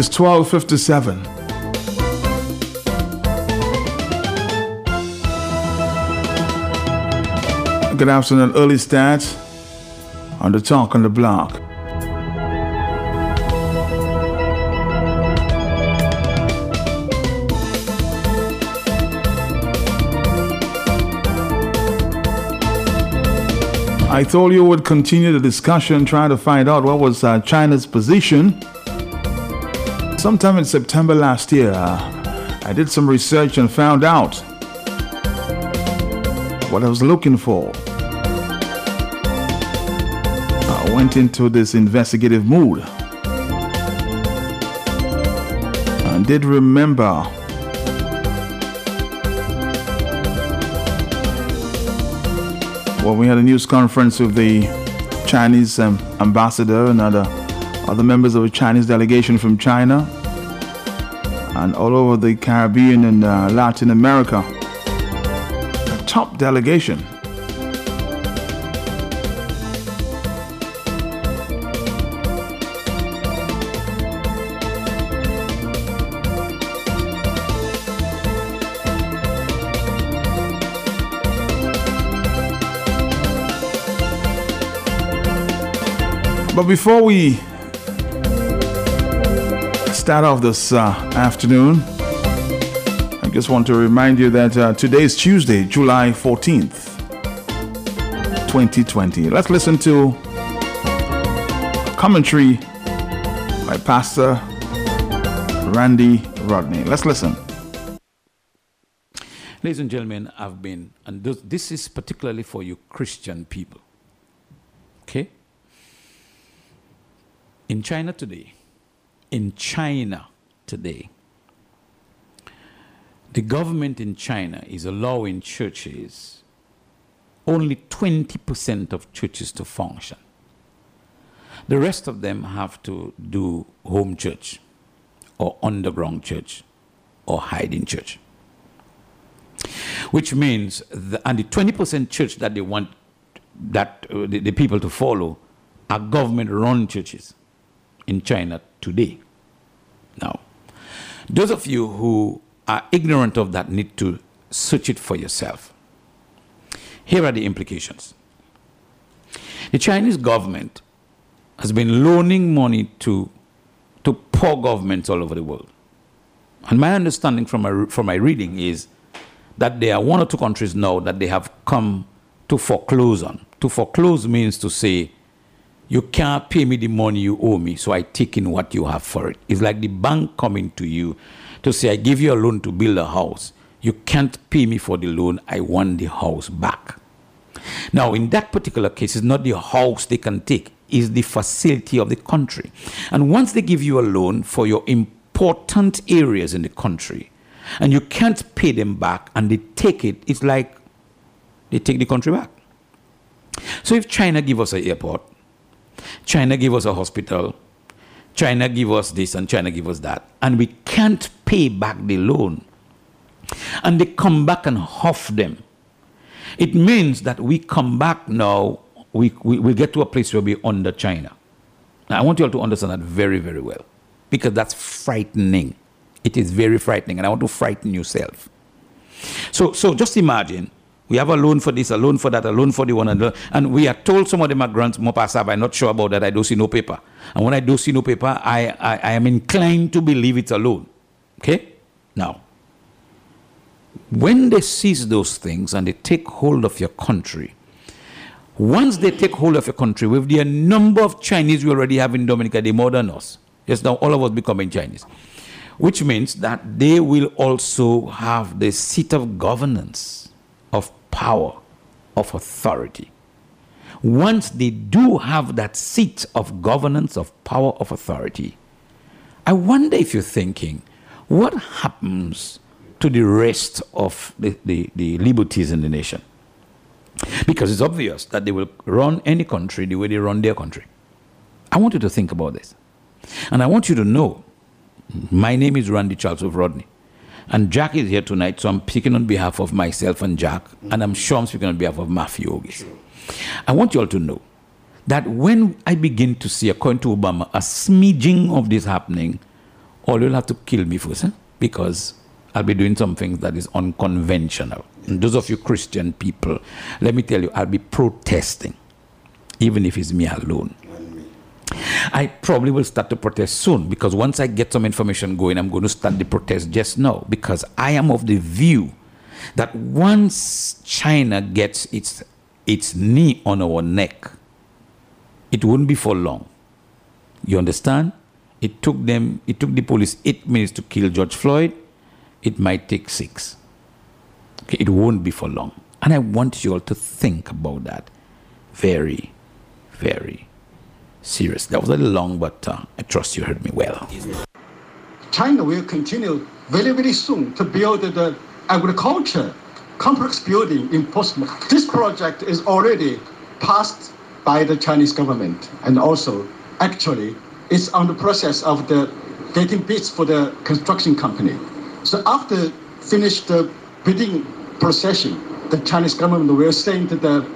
It's 1257. Good afternoon, early start on the talk on the block. I told you would continue the discussion trying to find out what was uh, China's position. Sometime in September last year, I did some research and found out what I was looking for. I went into this investigative mood and did remember when we had a news conference with the Chinese um, ambassador and other, other members of a Chinese delegation from China and all over the Caribbean and uh, Latin America. A top delegation. But before we start off this uh, afternoon, I just want to remind you that uh, today is Tuesday, July 14th, 2020. Let's listen to a commentary by Pastor Randy Rodney. Let's listen. Ladies and gentlemen, I've been, and this, this is particularly for you Christian people. Okay? In China today, in China today, the government in China is allowing churches, only 20% of churches to function. The rest of them have to do home church or underground church or hiding church. Which means, the, and the 20% church that they want that uh, the, the people to follow are government run churches in China today. Now, those of you who are ignorant of that need to search it for yourself. Here are the implications. The Chinese government has been loaning money to, to poor governments all over the world. And my understanding from my, from my reading is that there are one or two countries now that they have come to foreclose on. To foreclose means to say, you can't pay me the money you owe me, so I take in what you have for it. It's like the bank coming to you to say, I give you a loan to build a house. You can't pay me for the loan, I want the house back. Now, in that particular case, it's not the house they can take, it's the facility of the country. And once they give you a loan for your important areas in the country, and you can't pay them back, and they take it, it's like they take the country back. So if China give us an airport, China give us a hospital, China give us this and China give us that, and we can't pay back the loan, and they come back and huff them, it means that we come back now, we, we, we get to a place where we're under China. Now, I want you all to understand that very, very well, because that's frightening. It is very frightening, and I want to frighten yourself. So, so just imagine we have a loan for this, a loan for that, a loan for the one, and, the, and we are told some of them are grants, Mopasa, I'm not sure about that. I don't see no paper. And when I do see no paper, I, I, I am inclined to believe it's a loan. Okay? Now, when they seize those things and they take hold of your country, once they take hold of your country, with the number of Chinese we already have in Dominica, they more than us. Yes, now all of us becoming Chinese. Which means that they will also have the seat of governance, power, of authority. Once they do have that seat of governance, of power, of authority, I wonder if you're thinking, what happens to the rest of the, the, the liberties in the nation? Because it's obvious that they will run any country the way they run their country. I want you to think about this. And I want you to know my name is Randy Charles of Rodney. And Jack is here tonight, so I'm speaking on behalf of myself and Jack, and I'm sure I'm speaking on behalf of Matthew Ogis. I want you all to know that when I begin to see, according to Obama, a smidging of this happening, Or you'll have to kill me first, eh? because I'll be doing something that is unconventional. And those of you Christian people, let me tell you, I'll be protesting, even if it's me alone. I probably will start to protest soon because once I get some information going, I'm going to start the protest just now because I am of the view that once China gets its its knee on our neck, it wouldn't be for long. You understand? It took them, it took the police eight minutes to kill George Floyd. It might take six. Okay, it won't be for long. And I want you all to think about that very, very serious. That was a little long, but uh, I trust you heard me well. China will continue very, very soon to build the agriculture complex building in Portsmouth. This project is already passed by the Chinese government and also actually it's on the process of the getting bids for the construction company. So after finish the bidding procession, the Chinese government will send the,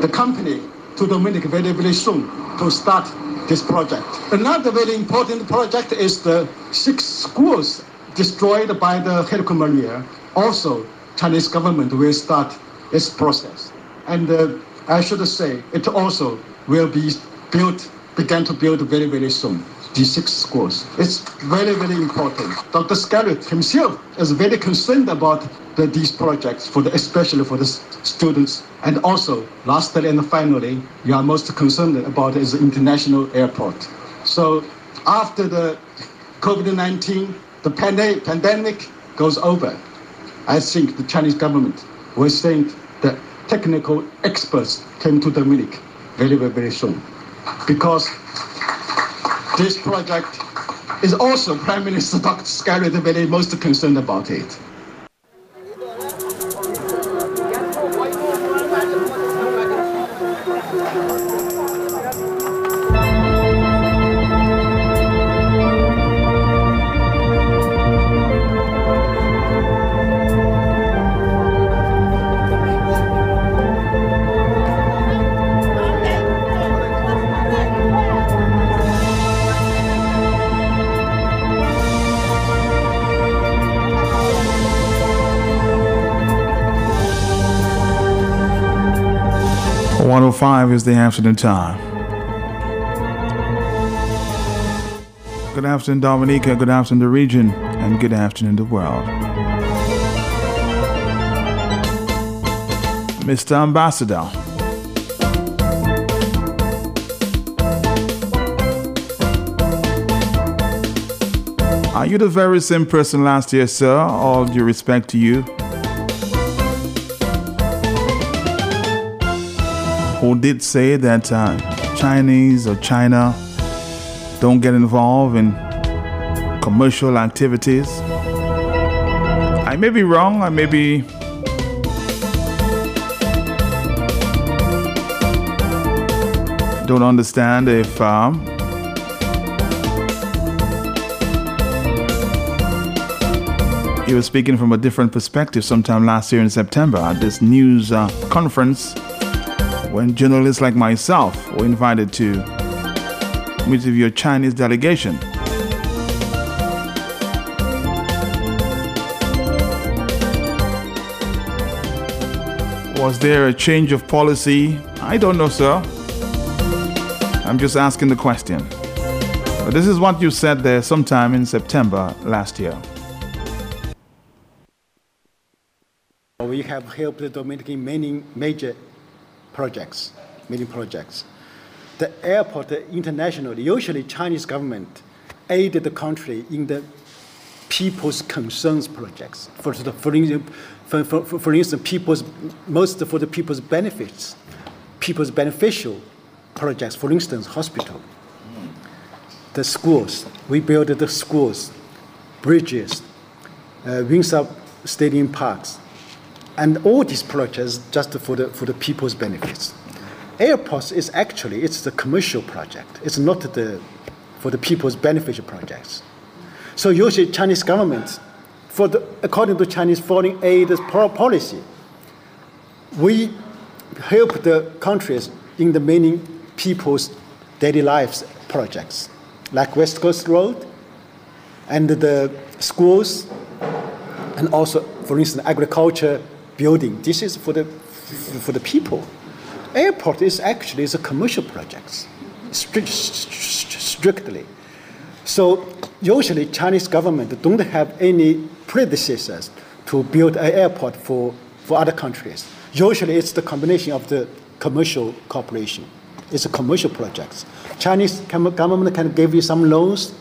the company to Dominic very, very soon to start this project. Another very important project is the six schools destroyed by the Hurricane Maria. Also, Chinese government will start its process. And uh, I should say, it also will be built, began to build very, very soon these six schools. It's very, very important. Dr. Skerrit himself is very concerned about the, these projects, for the, especially for the students. And also, lastly and finally, you are most concerned about is the international airport. So after the COVID-19, the pande- pandemic goes over, I think the Chinese government will send the technical experts came to Dominic very, very, very soon. Because this project is also Prime Minister Dr. Skerrit very most concerned about it. One hundred five is the afternoon time. Good afternoon, Dominica. Good afternoon, the region, and good afternoon, the world. Mr. Ambassador. Are you the very same person last year, sir? All due respect to you. Who did say that uh, Chinese or China don't get involved in commercial activities? I may be wrong, I may be. Don't understand if um, you were speaking from a different perspective sometime last year in September at this news uh, conference when journalists like myself were invited to meet with your Chinese delegation. Was there a change of policy? I don't know, sir. I'm just asking the question. But this is what you said there sometime in September last year. We have helped the Dominican many major projects, many projects. The airport internationally, usually Chinese government aided the country in the people's concerns projects. For, for, for, for, instance, people's, most for the people's benefits, people's beneficial projects, for instance, hospital, the schools. We built the schools, bridges, uh, Windsor Stadium parks, and all these projects just for the, for the people's benefits. Airports is actually, it's the commercial project. It's not the, for the people's beneficial projects. So usually Chinese government, for the, according to Chinese foreign aid policy, we help the countries in the many people's daily lives projects, like West Coast Road, and the schools, and also, for instance, agriculture building. This is for the for the people. Airport is actually is a commercial project, strict, strictly. So usually Chinese government don't have any predecessors to build an airport for, for other countries. Usually it's the combination of the commercial cooperation. It's a commercial project. Chinese government can give you some loans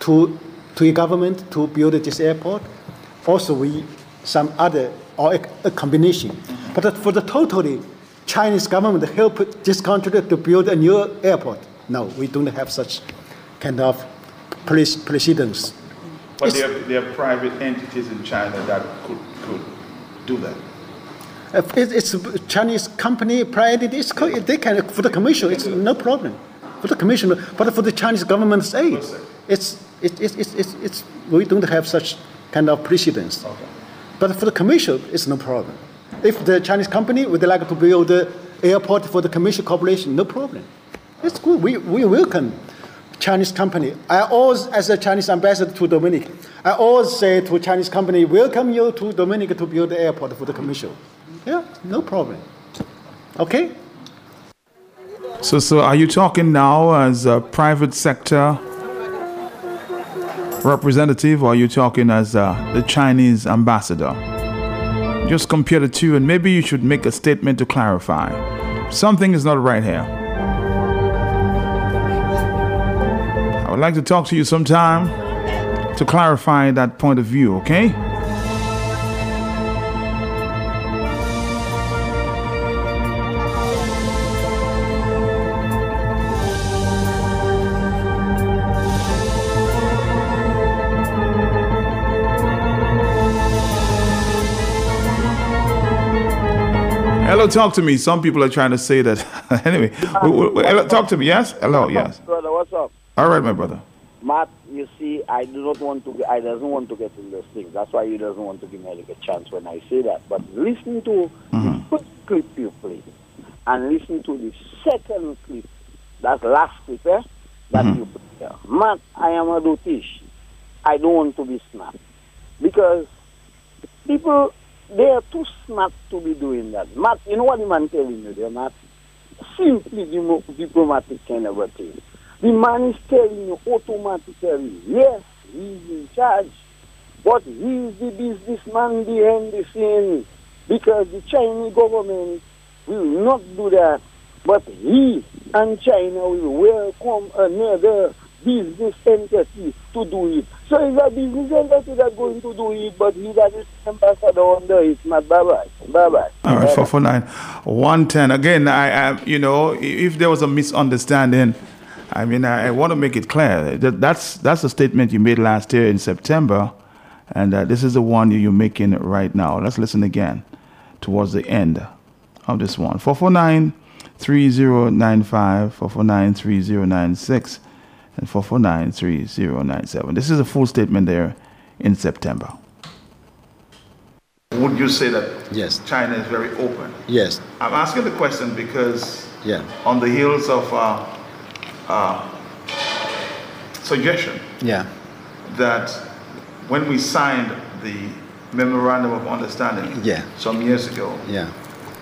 to, to your government to build this airport. Also, we some other or a, a combination. But for the totally Chinese government help this country to build a new airport. No, we don't have such kind of precedence. But there are, there are private entities in China that could, could do that. It's a Chinese company, private, it's, they can, for the commission, it's no problem. For the commission, but for the Chinese government say, it's, it's, it's, it's, it's, we don't have such kind of precedence. Okay. But for the commercial, it's no problem. If the Chinese company would like to build the airport for the commercial corporation, no problem. It's good. We, we welcome Chinese company. I always, as a Chinese ambassador to Dominic, I always say to Chinese company, welcome you to Dominic to build the airport for the commercial. Yeah, no problem. Okay? So, so are you talking now as a private sector representative, or are you talking as uh, the Chinese ambassador? Just compare the two, and maybe you should make a statement to clarify. Something is not right here. I would like to talk to you sometime to clarify that point of view, okay? Talk to me. Some people are trying to say that. anyway, talk to me. Yes. Hello. Yes. Brother, what's up? All right, my brother. Matt, you see, I do not want to. I doesn't want to get in those things. That's why he doesn't want to give me like a chance when I say that. But listen to mm-hmm. the first clip you played, and listen to the second clip. That's last clip, eh? That mm-hmm. you put there. Matt, I am a Dutish. I don't want to be snapped because people they are too smart to be doing that. Matt, you know what the man telling you there, Matt? Simply diplomatic kind of a thing. The man is telling you automatically, yes, he's in charge, but he's the businessman behind the scene because the Chinese government will not do that. But he and China will welcome another business entity to do it. So it's a business entity that's going to do it, but he that is ambassador under it. Not bye bye. Bye bye. All right, 449. 110. Again, I, I, you know, if there was a misunderstanding, I mean, I, I want to make it clear that that's, that's a statement you made last year in September, and uh, this is the one you're making right now. Let's listen again towards the end of this one. 449 3095, 449 3096 and 4493097. This is a full statement there in September. Would you say that yes. China is very open? Yes. I'm asking the question because yeah. on the heels of uh, uh, suggestion yeah. that when we signed the memorandum of understanding yeah. some years ago, yeah.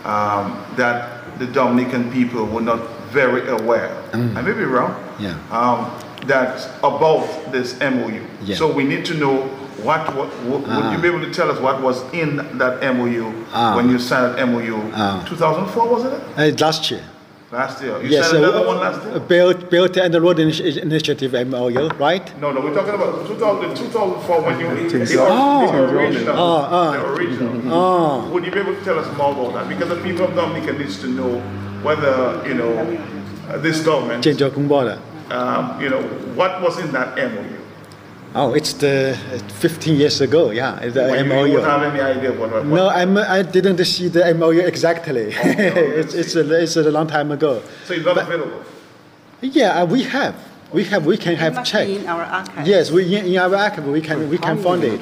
Um, that the Dominican people were not very aware. Mm. I may be wrong. Yeah. Um, that about this MOU. Yeah. So we need to know what, what, what uh, would you be able to tell us what was in that MOU uh, when you signed MOU? Uh, 2004 was it? Uh, last year. Last year. You yes, signed another one last year. Belt, belt and the road initiative MOU, right? No, no, we're talking about 2000, 2004 when you the, oh. the original. Oh, the original. Oh. Would you be able to tell us more about that? Because the people of Dominica needs to know whether you know uh, this government um, you know, what was in that MOU? Oh, it's the 15 years ago, yeah, the well, MOU. You don't have any idea what, what No, I'm, I didn't see the MOU exactly. Oh, it's, it's, a, it's a long time ago. So it's not but, available? Yeah, uh, we have. We have. We can have check. in our archive. Yes, we in, in our archive we can we can find it.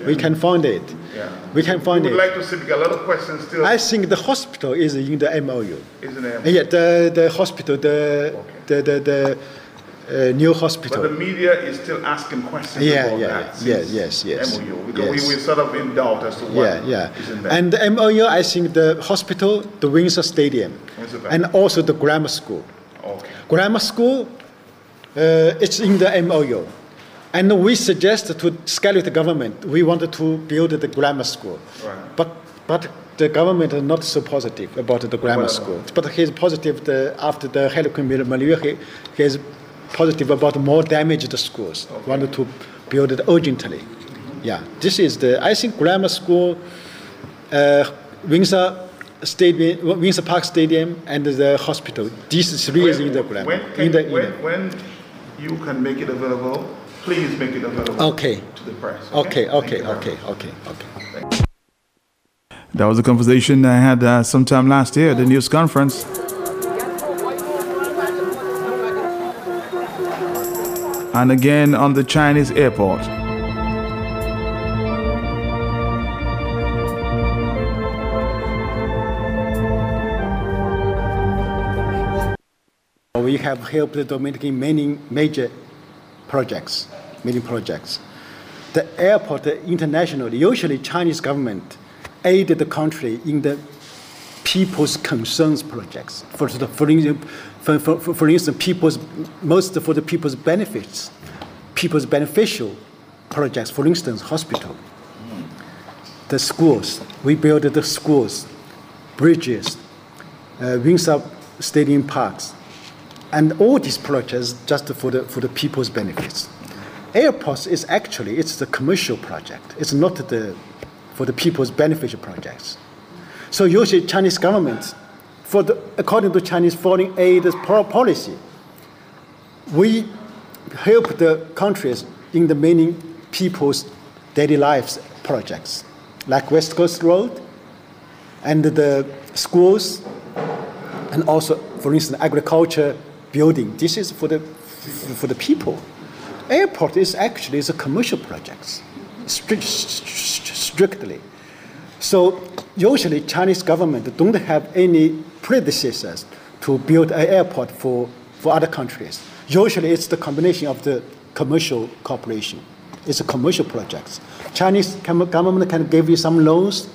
Yeah. We can find it. Yeah. We can find we would it. like to see a lot of questions still. I think the hospital is in the MOU. Is in the MOU? Yeah, the the hospital, the okay. the the, the uh, new hospital. But the media is still asking questions Yeah, about yeah, that. yeah, yes, yes, MOU. Because yes. we were sort of in doubt as to what yeah, yeah. is in there. And the MOU, I think the hospital, the Windsor Stadium, Windsor and also the grammar school. okay. Grammar school, uh, it's in the MOU. And we suggest to scale the government, we wanted to build the grammar school. Right. But, but the government is not so positive about the grammar Well, school. But he's positive the, after the Hurricane Maria, he, he is positive about more damaged schools. Wanted to build it urgently. Yeah, this is the, I think grammar school, uh, Windsor Stadium, Windsor Park Stadium, and the hospital. These three is in the grammar. When, in can, the, in when, when you can make it available, please make it available Okay. to the press. Okay, Thank okay, okay, okay, okay. That was a conversation I had uh, sometime last year at the news conference. And again on the Chinese airport. We have helped the Dominican many major projects, many projects. The airport internationally, usually Chinese government aided the country in the people's concerns projects. For, the, for, for, for, instance, people's, most for the people's benefits, people's beneficial projects, for instance, hospital, the schools. We built the schools, bridges, uh, Windsor Stadium parks, and all these projects just for the, for the people's benefits. Airports is actually, it's the commercial project. It's not the, for the people's beneficial projects. So usually Chinese government, for the, according to Chinese foreign aid policy, we help the countries in the many people's daily lives projects, like West Coast Road and the schools and also, for instance, agriculture building. This is for the, for the people. Airport is actually is a commercial project, strict, strictly. So usually Chinese government don't have any predecessors to build an airport for, for other countries. Usually it's the combination of the commercial cooperation. It's a commercial project. Chinese government can give you some loans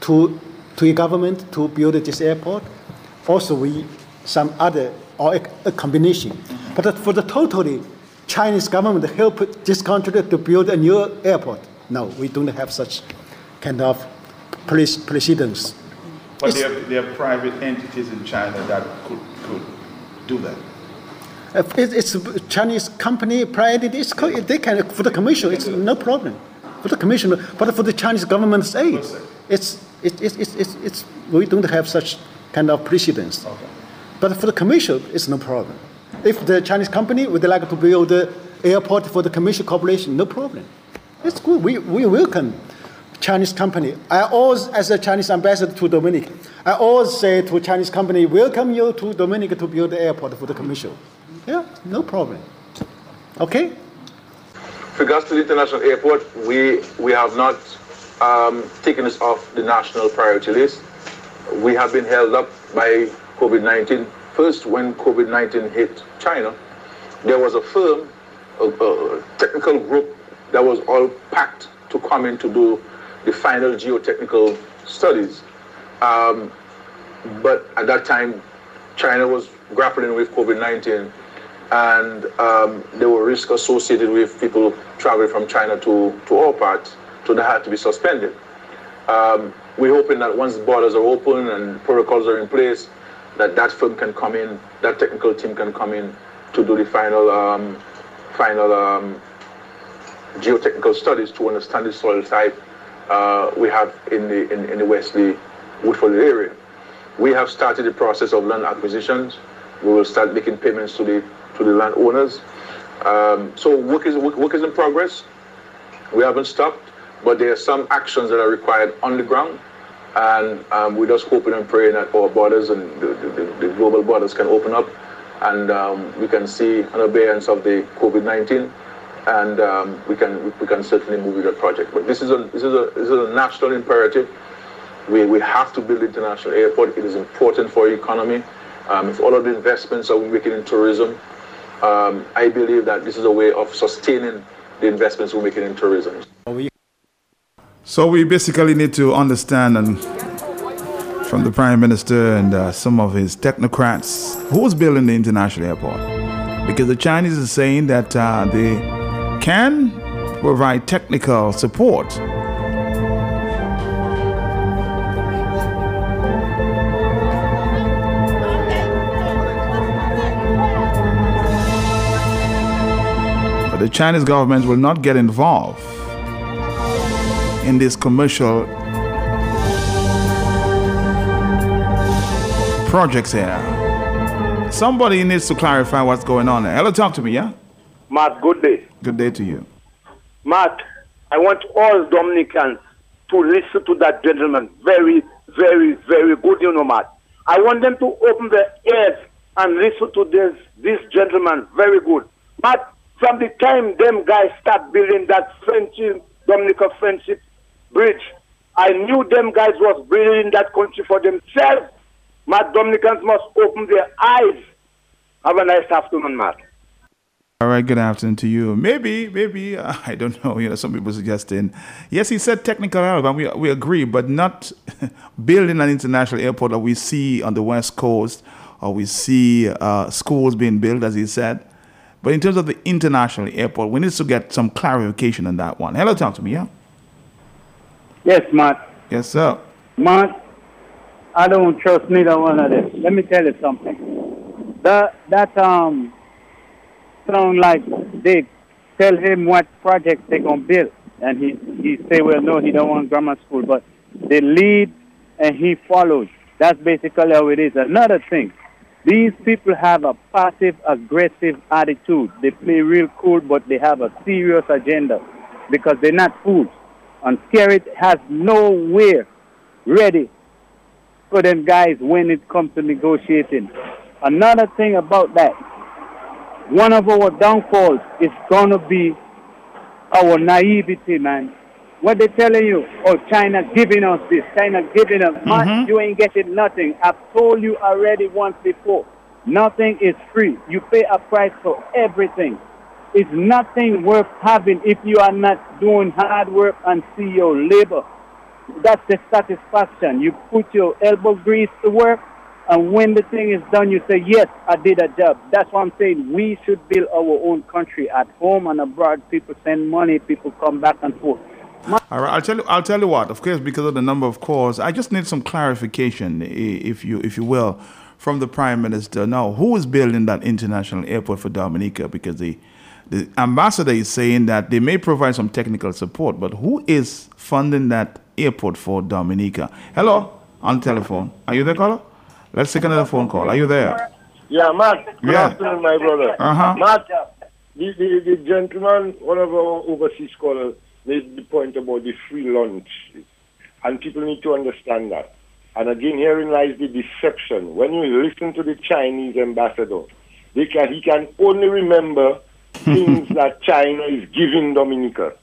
to, to your government to build this airport. Also, we some other or a, a combination. But for the totally Chinese government help this country to build a new airport. No, we don't have such kind of pre- precedence. But there are, there are private entities in China that could, could do that. If it- It's a Chinese company, private, it's, they can, for the commission, it's no problem. For the commission, but for the Chinese government's aid, it's, it- it's, it's, it's, it's, we don't have such kind of precedence. But for the commercial, it's no problem. If the Chinese company would like to build the airport for the commercial corporation, no problem. It's good. We, we welcome Chinese company. I always, as a Chinese ambassador to Dominic, I always say to Chinese company, welcome you to Dominic to build the airport for the commercial. Yeah, no problem. Okay? With regards to the international airport, we, we have not um, taken this off the national priority list. We have been held up by COVID 19. First, when COVID 19 hit China, there was a firm, a, a technical group that was all packed to come in to do the final geotechnical studies. Um, but at that time, China was grappling with COVID 19 and um, there were risks associated with people traveling from China to, to our parts, so they had to be suspended. Um, we're hoping that once borders are open and protocols are in place, that that firm can come in, that technical team can come in to do the final, um, final um, geotechnical studies to understand the soil type uh, we have in the in, in the Wesley Woodford area. We have started the process of land acquisitions. We will start making payments to the to the landowners. Um, so work is work, work is in progress. We haven't stopped, but there are some actions that are required on the ground, and um, we're just hoping and praying that our borders and the, the, the global borders can open up, and um, we can see an abeyance of the COVID-19, and um, we can we can certainly move with that project. But this is a this is a this is a national imperative. We, we have to build international airport. It is important for economy. Um, if all of the investments that we're making in tourism, um, I believe that this is a way of sustaining the investments we're making in tourism. So we basically need to understand and from the prime minister and uh, some of his technocrats who's building the international airport? Because the Chinese are saying that uh, they can provide technical support. But the Chinese government will not get involved in this commercial projects here. Somebody needs to clarify what's going on. Hello, talk to me, yeah? Matt, good day. Good day to you. Matt, I want all Dominicans to listen to that gentleman. Very, very, very good, you know, Matt. I want them to open their ears and listen to this this gentleman. Very good. Matt, from the time them guys start building that friendship, Dominica friendship bridge, I knew them guys was building that country for themselves. My Dominicans must open their eyes. Have a nice afternoon, Matt. All right, good afternoon to you. Maybe, maybe, uh, I don't know, you know, some people suggesting. Yes, he said technical help, and we, we agree, but not building an international airport that we see on the West Coast or we see uh, schools being built, as he said. But in terms of the international airport, we need to get some clarification on that one. Hello, talk to me, yeah? Yes, Matt. Yes, sir. Matt, I don't trust neither one of them. Let me tell you something. That that um sound like they tell him what projects they gonna build, and he he say, well, no, he don't want grammar school, but they lead and he follows. That's basically how it is. Another thing, these people have a passive aggressive attitude. They play real cool, but they have a serious agenda because they're not fools. And Skerrit has nowhere ready for them guys when it comes to negotiating. Another thing about that, one of our downfalls is gonna be our naivety, man. What they telling you? Oh, China giving us this, China giving us. Mm-hmm. Man, you ain't getting nothing. I've told you already once before. Nothing is free. You pay a price for everything. It's nothing worth having if you are not doing hard work and see your labor. That's the satisfaction. You put your elbow grease to work, and when the thing is done, you say, Yes, I did a job. That's what I'm saying. We should build our own country at home and abroad. People send money, people come back and forth. All right, I'll tell you. I'll tell you what. Of course, because of the number of calls, I just need some clarification, if you, if you will, from the prime minister. Now, who is building that international airport for Dominica? Because the the ambassador is saying that they may provide some technical support, but who is funding that airport for Dominica? Hello, on telephone. Are you there, caller? Let's take another phone call. Are you there? Yeah, Matt. Good Yeah. afternoon, my brother. Uh-huh. Matt, the, the, the gentleman, one of our overseas callers, made the point about the free lunch. And people need to understand that. And again, herein lies the deception. When you listen to the Chinese ambassador, they can, he can only remember things that China is giving Dominica.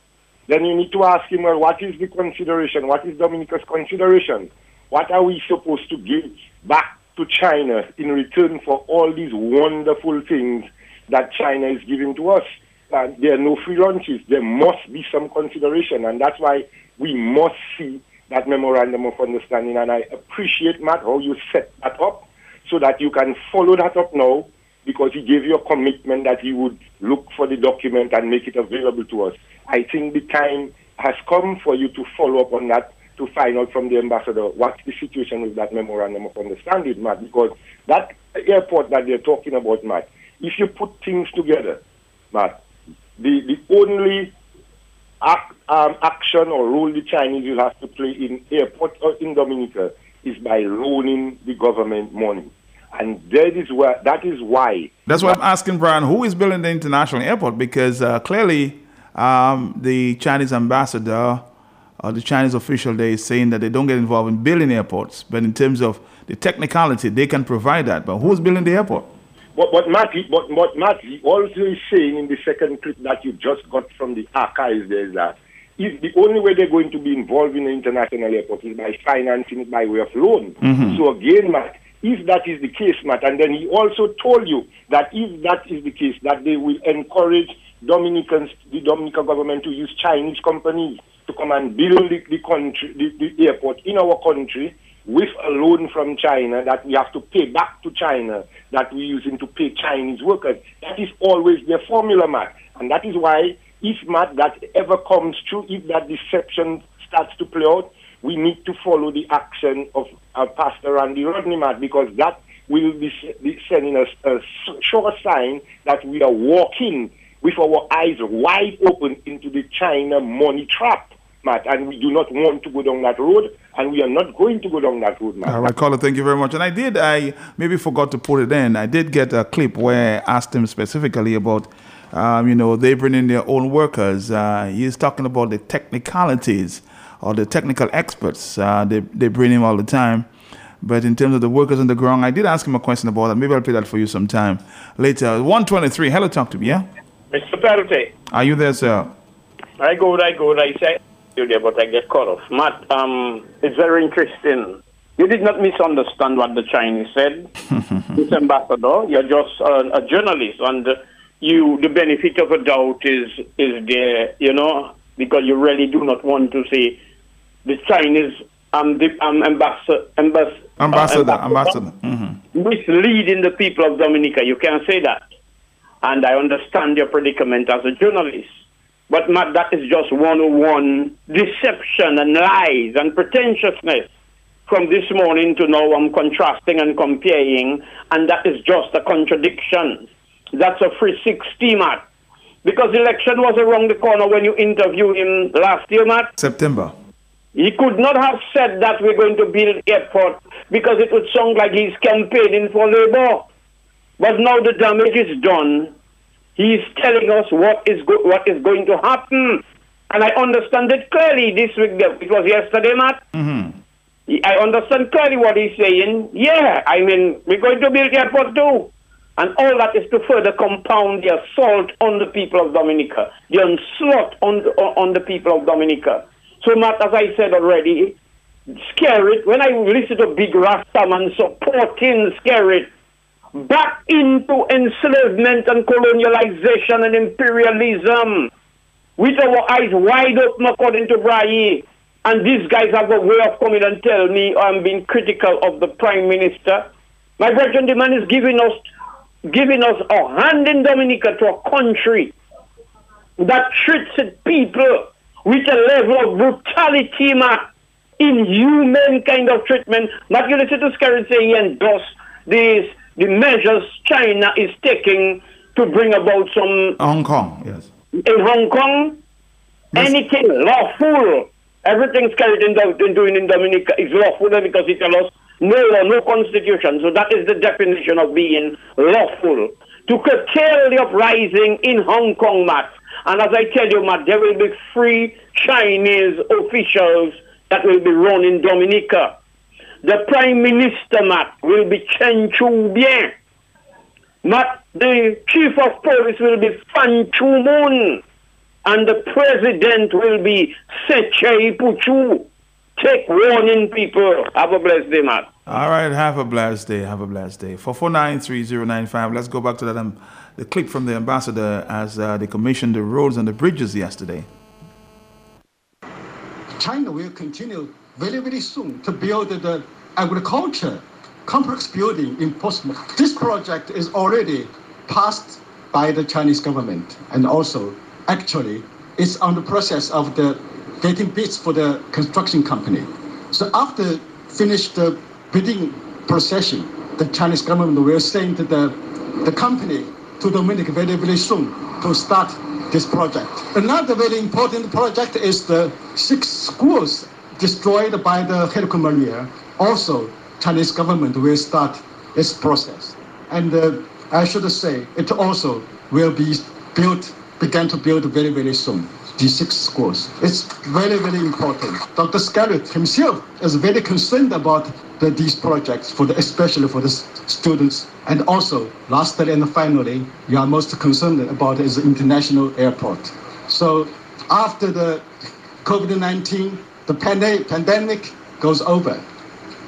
Then you need to ask him, well, what is the consideration? What is Dominica's consideration? What are we supposed to give back to China in return for all these wonderful things that China is giving to us? And there are no free lunches. There must be some consideration, and that's why we must see that memorandum of understanding. And I appreciate, Matt, how you set that up so that you can follow that up now because he gave you a commitment that he would look for the document and make it available to us. I think the time has come for you to follow up on that to find out from the ambassador what's the situation with that memorandum of understanding, Matt, because that airport that they're talking about, Matt, if you put things together, Matt, the, the only act, um, action or role the Chinese will have to play in airport or in Dominica is by loaning the government money. And that is where that is why That's why I'm asking Brian, who is building the international airport? Because uh, clearly, um, the Chinese ambassador or the Chinese official there is saying that they don't get involved in building airports, but in terms of the technicality, they can provide that. But who's building the airport? But but Matty, but but Matty also is saying in the second clip that you just got from the archives there is that if the only way they're going to be involved in the international airport is by financing it by way of loan. So again, Matt, if that is the case, Matt, and then he also told you that if that is the case, that they will encourage Dominicans, the Dominican government to use Chinese companies to come and build the, the country, the, the airport in our country with a loan from China that we have to pay back to China that we're using to pay Chinese workers. That is always their formula, Matt. And that is why, if, Matt, that ever comes true, if that deception starts to play out, we need to follow the action of uh, Pastor Randy Rodney, Matt, because that will be, be sending us a sure sign that we are walking with our eyes wide open into the China money trap. Matt, and we do not want to go down that road, and we are not going to go down that road, Matt. All right, caller, thank you very much. And I did, I maybe forgot to put it in. I did get a clip where I asked him specifically about, um, you know, they bring in their own workers. Uh, he's talking about the technicalities or the technical experts. Uh, they, they bring him all the time. But in terms of the workers on the ground, I did ask him a question about that. Maybe I'll play that for you sometime later. 123, hello, talk to me, yeah? Mr. Pelte. Are you there, sir? I go, I go, I say you there, but I get cut off. Matt, um, it's very interesting. You did not misunderstand what the Chinese said. this ambassador, you're just a, a journalist, and you, the benefit of a doubt is is there, you know, because you really do not want to say the Chinese um, the, um, ambassador, ambas- ambassador, uh, ambassador, mm-hmm. misleading the people of Dominica. You can't say that. And I understand your predicament as a journalist. But Matt, that is just 101 deception and lies and pretentiousness. From this morning to now, I'm contrasting and comparing, and that is just a contradiction. That's a 360, Matt. Because election was around the corner when you interviewed him last year, Matt. September. He could not have said that we're going to build airport because it would sound like he's campaigning for Labour. But now the damage is done. He's telling us what is go- what is going to happen, and I understand it clearly this week. It was yesterday, Matt. Mm-hmm. I understand clearly what he's saying. Yeah, I mean we're going to build airport too. And all that is to further compound the assault on the people of Dominica, the onslaught on the, on the people of Dominica. So, Matt, as I said already, Skerrit, when I listen to Big Rastaman supporting Skerrit, back into enslavement and colonialization and imperialism, with our eyes wide open according to Braille. And these guys have a way of coming and tell me I'm being critical of the Prime Minister. My brethren, the man is giving us giving us a hand in Dominica to a country that treats its people with a level of brutality, man, inhuman kind of treatment. Not you listen to Skerrit say he endorsed these the measures China is taking to bring about some Hong Kong, yes. In Hong Kong, yes. anything lawful, everything Skerrit in, doing in Dominica is lawful because it allows no law, no constitution. So that is the definition of being lawful. To curtail the uprising in Hong Kong, Matt. And as I tell you, Matt, there will be three Chinese officials that will be running Dominica. The Prime Minister, Matt, will be Chen Chu-bian. Matt, the Chief of Police will be Fan Chu-moon. And the President will be Tse Puchu. Take warning, people. Have a blessed day, Matt. All right, have a blessed day. Have a blessed day. For 4493095, let's go back to that um, the clip from the ambassador as uh, they commissioned the roads and the bridges yesterday. China will continue very, very soon to build the agriculture complex building in Portsmouth. This project is already passed by the Chinese government and also actually it's on the process of the getting bids for the construction company. So after finish the bidding procession, the Chinese government will send the, the company to Dominica very, very soon to start this project. Another very important project is the six schools destroyed by the Hurricane Maria. Also, Chinese government will start its process. And uh, I should say, it also will be built, began to build very, very soon these six schools. It's very, very important. Dr. Skerrit himself is very concerned about the, these projects, for the, especially for the students. And also, lastly and finally, you are most concerned about is the international airport. So after the COVID-19, the pandemic goes over,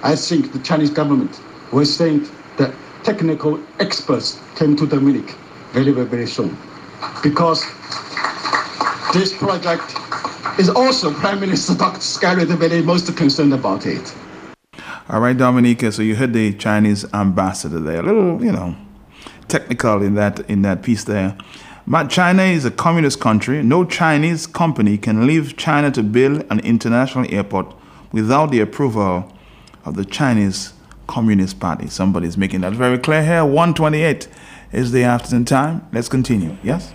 I think the Chinese government we think that technical experts came to Dominic very, very, very soon. Because this project is also Prime Minister Dr. The very most concerned about it. All right, Dominica. So you heard the Chinese ambassador there. A little, you know, technical in that in that piece there. But China is a communist country. No Chinese company can leave China to build an international airport without the approval of the Chinese Communist Party. Somebody's making that very clear here. 128 is the afternoon time. Let's continue. Yes?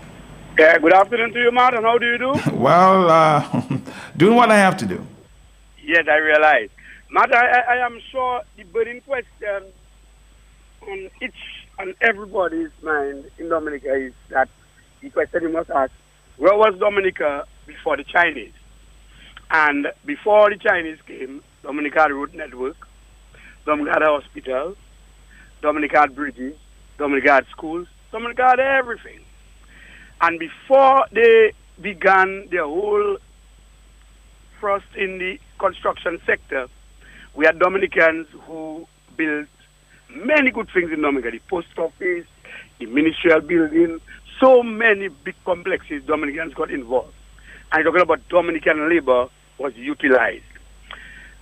Yeah, good afternoon to you, Martin. How do you do? well, uh, doing what I have to do. Yes, I realize. Matt, I, I am sure the burning question on each and everybody's mind in Dominica is that the question you must ask, where was Dominica before the Chinese? And before the Chinese came, Dominica had a road network, Dominica had hospital, Dominica had bridges, Dominica had schools, Dominica had everything. And before they began their whole thrust in the construction sector, we had Dominicans who built many good things in Dominica, the post office, the ministerial building, so many big complexes Dominicans got involved. And talking about Dominican labor was utilized.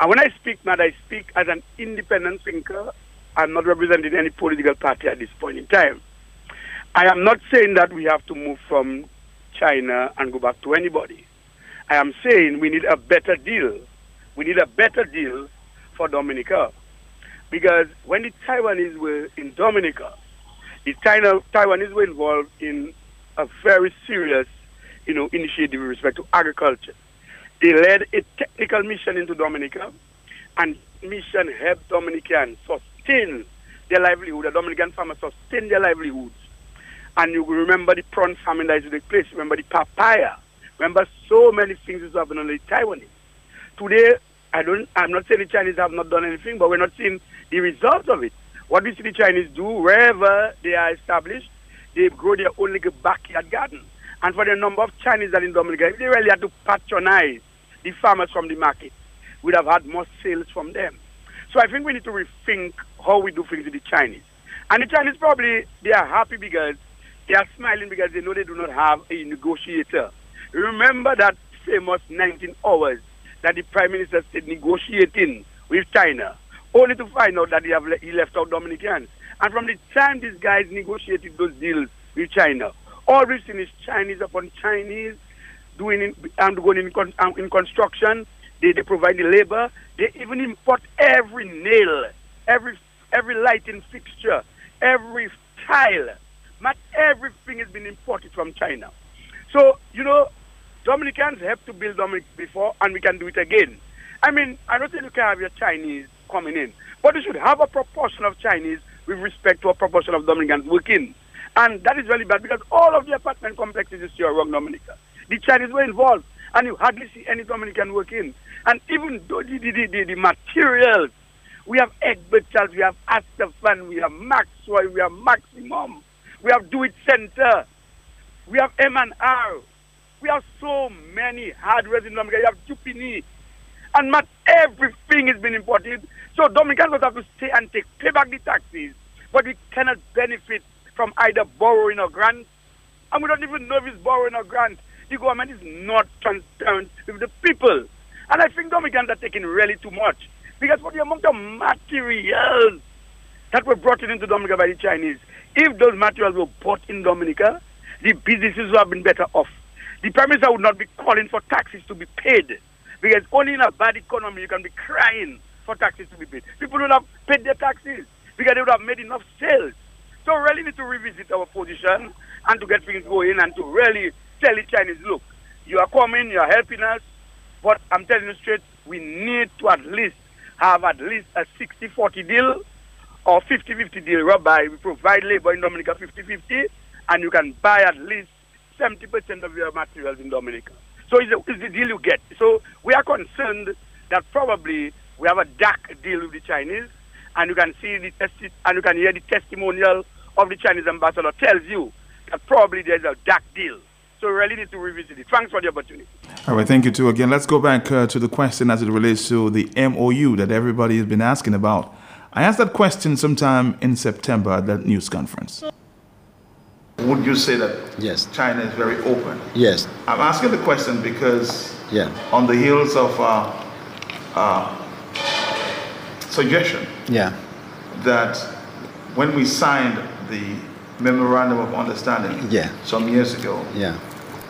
And when I speak, Matt, I speak as an independent thinker. I'm not representing any political party at this point in time. I am not saying that we have to move from China and go back to anybody. I am saying we need a better deal. We need a better deal for Dominica. Because when the Taiwanese were in Dominica, the China, Taiwanese were involved in a very serious, you know, initiative with respect to agriculture. They led a technical mission into Dominica, and mission helped Dominicans sustain their livelihood. The Dominican farmers sustain their livelihoods. And you remember the prawn famine that is the place. Remember the papaya. Remember so many things that happened on the Taiwanese. Today, I don't. I'm not saying the Chinese have not done anything, but we're not seeing the results of it. What we see the Chinese do wherever they are established, they grow their own little backyard garden. And for the number of Chinese that in Dominica, if they really had to patronize the farmers from the market, we'd have had more sales from them. So I think we need to rethink how we do things with the Chinese. And the Chinese probably they are happy because they are smiling because they know they do not have a negotiator. Remember that famous 19 hours that the Prime Minister said negotiating with China, only to find out that he, have le- he left out Dominicans. And from the time these guys negotiated those deals with China, all we've seen is Chinese upon Chinese doing in, and going in, con, um, in construction. They, they provide the labor. They even import every nail, every every lighting fixture, every tile. Not everything has been imported from China. So, you know, Dominicans have to build Dominic before, and we can do it again. I mean, I don't think you can have your Chinese coming in, but you should have a proportion of Chinese with respect to a proportion of Dominicans working. And that is really bad because all of the apartment complexes you see around Dominica, the Chinese were involved, and you hardly see any Dominican working. And even though the, the, the, the materials, we have Egbert Charles, we have Astaphan, we have Maxwell, we have Maximum, we have Do It Center, we have M&R, we have so many hardware in Dominica. You have Jupini. And not everything has been imported. So Dominicans will have to stay and take pay back the taxes. But we cannot benefit from either borrowing or grant. And we don't even know if it's borrowing or grant. The government is not transparent with the people. And I think Dominicans are taking really too much. Because for the amount of materials that were brought in into Dominica by the Chinese, if those materials were bought in Dominica, the businesses would have been better off the Prime Minister would not be calling for taxes to be paid. Because only in a bad economy you can be crying for taxes to be paid. People would have paid their taxes because they would have made enough sales. So we really need to revisit our position and to get things going and to really tell the Chinese, look, you are coming, you are helping us, but I'm telling you straight, we need to at least have at least a 60-40 deal or 50-50 deal whereby we provide labor in Dominica 50-50 and you can buy at least 70% of your materials in Dominica. So it's, a, it's the deal you get. So we are concerned that probably we have a dark deal with the Chinese, and you can see the testi- and you can hear the testimonial of the Chinese ambassador tells you that probably there's a dark deal. So we really need to revisit it. Thanks for the opportunity. All right, thank you too. Again, let's go back uh, to the question as it relates to the MOU that everybody has been asking about I asked that question sometime in September at that news conference. Would you say that yes. China is very open? Yes. I'm asking the question because yeah. on the heels of uh, uh, suggestion yeah. that when we signed the memorandum of understanding yeah. some years ago, yeah.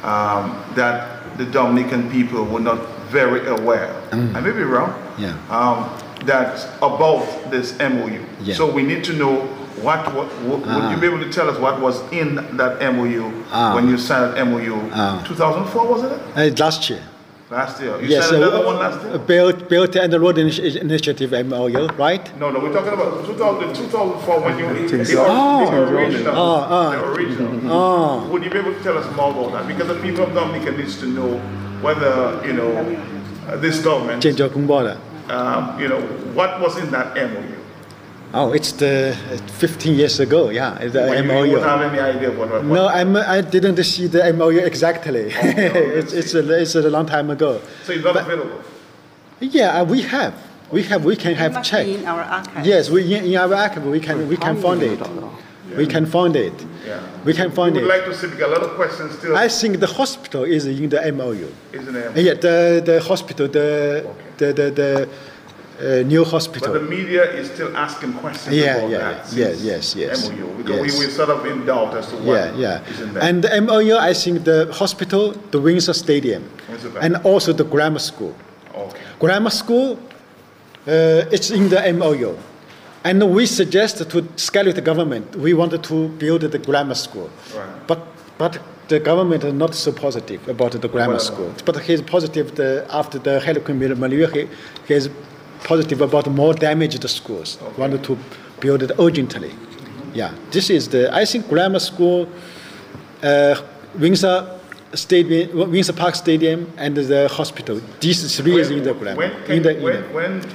um, that the Dominican people were not very aware, mm. I may be wrong, yeah. um, that's above this MOU. Yeah. So we need to know what, what, what uh-huh. would you ah. be able to tell us what was in that MOU um, ah. when you signed that MOU? Um, ah. 2004 was it? Uh, last year. Last year. You yes, signed another uh, one last year? Uh, built, built and the Road Initiative MOU, right? No, no, we're talking about 2000, 2004 when you were so. oh, the original. Oh, uh, the original. Oh. Would you be able to tell us more about that? Because the people of Dominica needs to know whether, you know, uh, this government... Change of border um, you know, what was in that MOU. Oh, it's the uh, 15 years ago, yeah, the Well, MOU. You don't have any idea what. what No, I'm, I didn't see the MOU exactly. it's, it's, a, it's a long time ago. So it's not available. Yeah, uh, we have. We have. We can have must check. in our archive. Yes, we in, in our archive we can we can find it. We can find it. Yeah. We can find we it. would like to see because a lot of questions still. I think the hospital is in the MOU. Isn't it? Yeah, the the hospital, the the the, the uh, new But hospital. the media is still asking questions Yeah, about yeah, that. yeah, yes, yes, MOU because yes. we were sort of in doubt as to what yeah, yeah. is in there. And the MOU, I think the hospital, the Windsor Stadium, Windsor and also the grammar school. Okay. Grammar school, uh, it's in the MOU. And we suggest to Skerrit government, we wanted to build the grammar school. Right. But, but the government is not so positive about the grammar Well, school. But he's positive the, after the Hurricane Maria, he, he's positive about more damaged schools. Wanted to build it urgently. Yeah, this is the, I think grammar school, uh, Windsor Stadium, Windsor Park Stadium, and the hospital. These three is in the grammar. When, can, in the, in when, the- when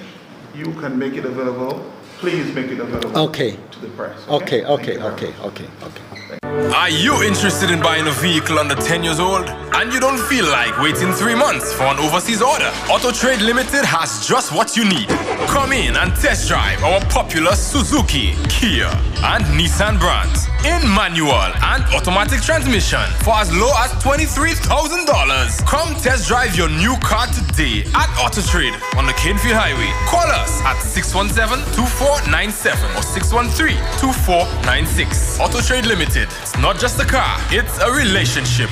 you can make it available, please make it available Okay. to the press. Okay, Thank okay, okay, okay, okay. Are you interested in buying a vehicle under 10 years old? And you don't feel like waiting three months for an overseas order? Auto Trade Limited has just what you need. Come in and test drive our popular Suzuki, Kia, and Nissan brands in manual and automatic transmission for as low as $23,000. Come test drive your new car today at Auto Trade on the Canefield Highway. Call us at 617-2497 or 613-2496. Auto Trade Limited. It's not just a car, it's a relationship.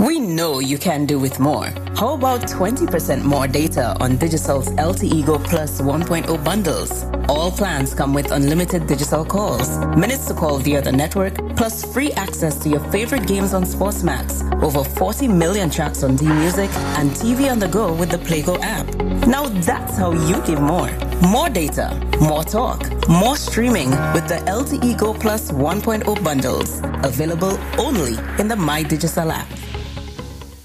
We know you can do with more. How about 20% more data on Digicel's LTE Go Plus 1.0 bundles? All plans come with unlimited digital calls, minutes to call via the network, plus free access to your favorite games on Sportsmax, over 40 million tracks on D-Music, and TV on the go with the PlayGo app. Now that's how you give more. More data, more talk, more streaming with the LTE Go Plus 1.0 bundles. Available only in the My Digicel app.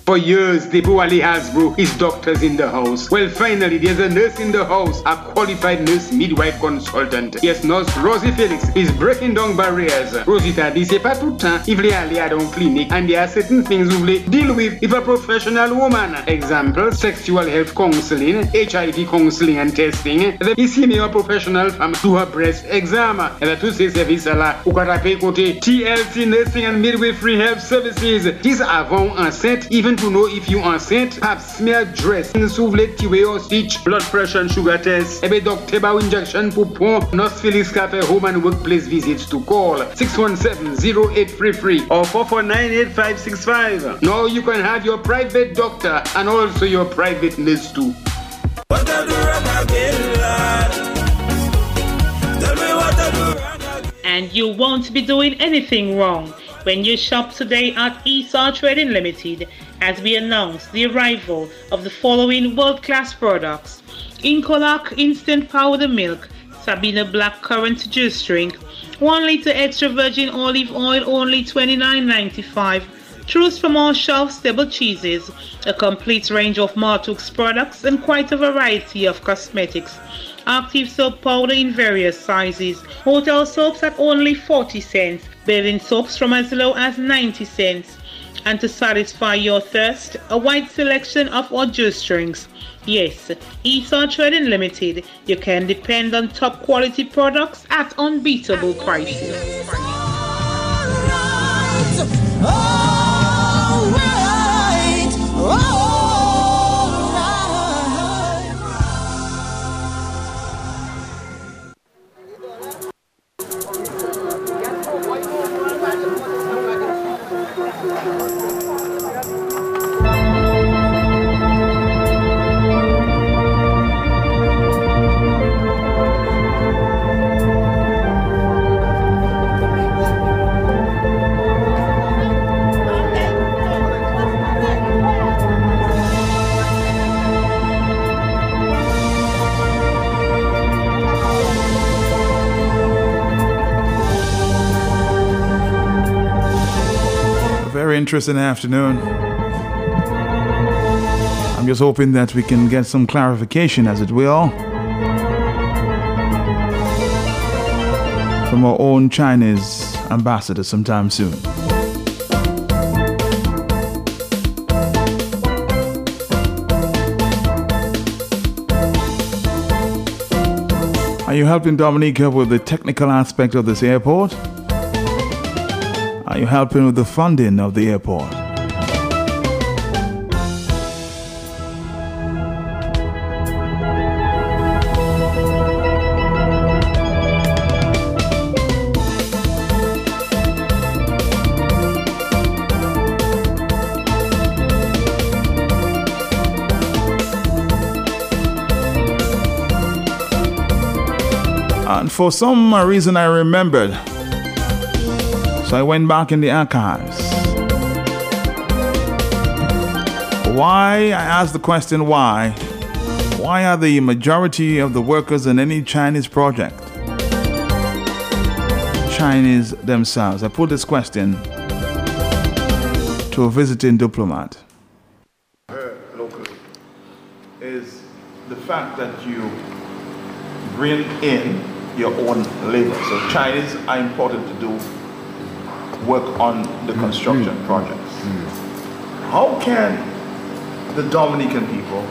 For years, Debo Ali Hasbro his doctors in the house. Well, finally, there's a nurse in the house, a qualified nurse midwife consultant. Yes, nurse Rosie Felix is breaking down barriers. Rosie t'a dit c'est pas tout le temps, il voulait aller à une clinique and there are certain things you voulez deal with if a professional woman. Example, sexual health counseling, HIV counseling and testing. Ici, mais un professional femme do her breast exam. Et tous ces services-là, ou quand taper côté TLC Nursing and Midwifery Health Services. These avant enceinte, even to know if you're enceinte, pap smear dress, souvlet tiwe or stitch, blood pressure and sugar test. Ebe doctor ba injection pour pon, Nurse Felix Cafe home and workplace visits to call 617-0833 or 449-8565. Now you can have your private doctor and also your private nurse too. and you won't be doing anything wrong when you shop today at Esau Trading Limited as we announce the arrival of the following world-class products. Incolac Instant Powder Milk, Sabina Black Currant Juice Drink, 1 liter extra virgin olive oil only $29.95. Choose from our shelf-stable cheeses, a complete range of Martux products and quite a variety of cosmetics active soap powder in various sizes, hotel soaps at only 40 cents, bathing soaps from as low as 90 cents, And to satisfy your thirst, a wide selection of our juice drinks. Yes, Esau Trading Limited. You can depend on top quality products at unbeatable prices. Interesting afternoon. I'm just hoping that we can get some clarification, as it will, from our own Chinese ambassador sometime soon. Are you helping Dominica with the technical aspect of this airport? Are you helping with the funding of the airport? And for some reason, I remembered. So I went back in the archives. Why? I asked the question why. Why are the majority of the workers in any Chinese project Chinese themselves? I put this question to a visiting diplomat. Locally is the fact that you bring in your own labor. So Chinese are important to do work on the mm. construction mm. projects. Mm. How can the Dominican people,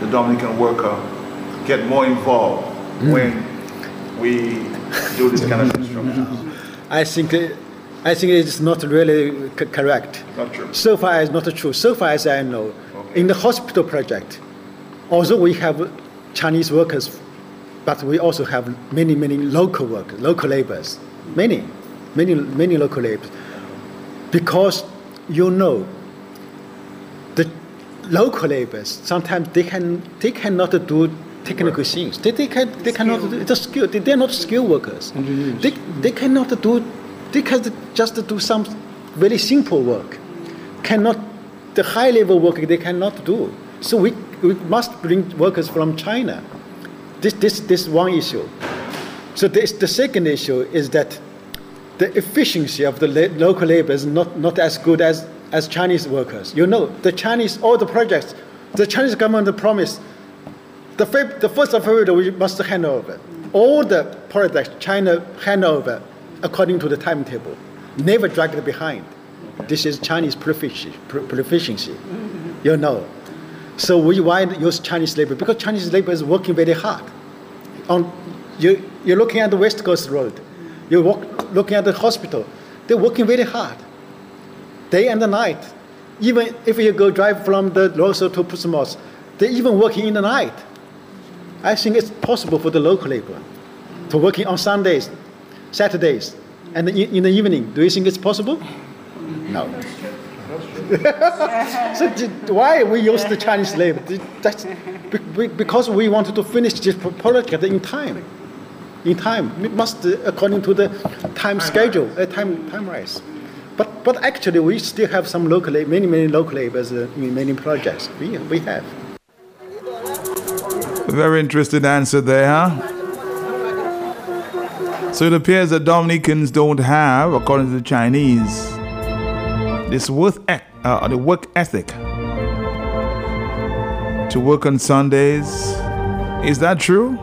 the Dominican worker, get more involved when we do this kind of construction? I think I think it's not really c- correct. Not true. So far, it's not true. So far as I know, in the hospital project, although we have Chinese workers, but we also have many, many local workers, local laborers, many, many, many local laborers. Because you know, the local laborers sometimes they can they cannot do technical things. They, they can they cannot do the skill. They, they're not skilled workers. They, they cannot do. They can just do some very simple work. Cannot the high level work they cannot do. So we, we must bring workers from China. This this this one issue. So this, the second issue is that the efficiency of the la- local labor is not, not as good as, as Chinese workers. You know, the Chinese, all the projects, the Chinese government promised the, the first of February we must hand over. All the projects China hand over according to the timetable, never dragged behind. This is Chinese proficiency. pro- proficiency. You know. So we why use Chinese labor? Because Chinese labor is working very hard. On, you, you're looking at the West Coast Road. You're walk, looking at the hospital. They're working very hard, day and night. Even if you go drive from the Roseau to Portsmouth, they're even working in the night. I think it's possible for the local labor to working on Sundays, Saturdays, and in the evening. Do you think it's possible? No. so why we use the Chinese labor? That's be- be- because we wanted to finish this project in time. In time, we must uh, according to the time schedule, uh, time time rise. But but actually, we still have some local, la- many many local laborers uh, in many projects. We we have. Very interesting answer there, huh? So it appears that Dominicans don't have, according to the Chinese, this worth eth- uh, the work ethic to work on Sundays. Is that true?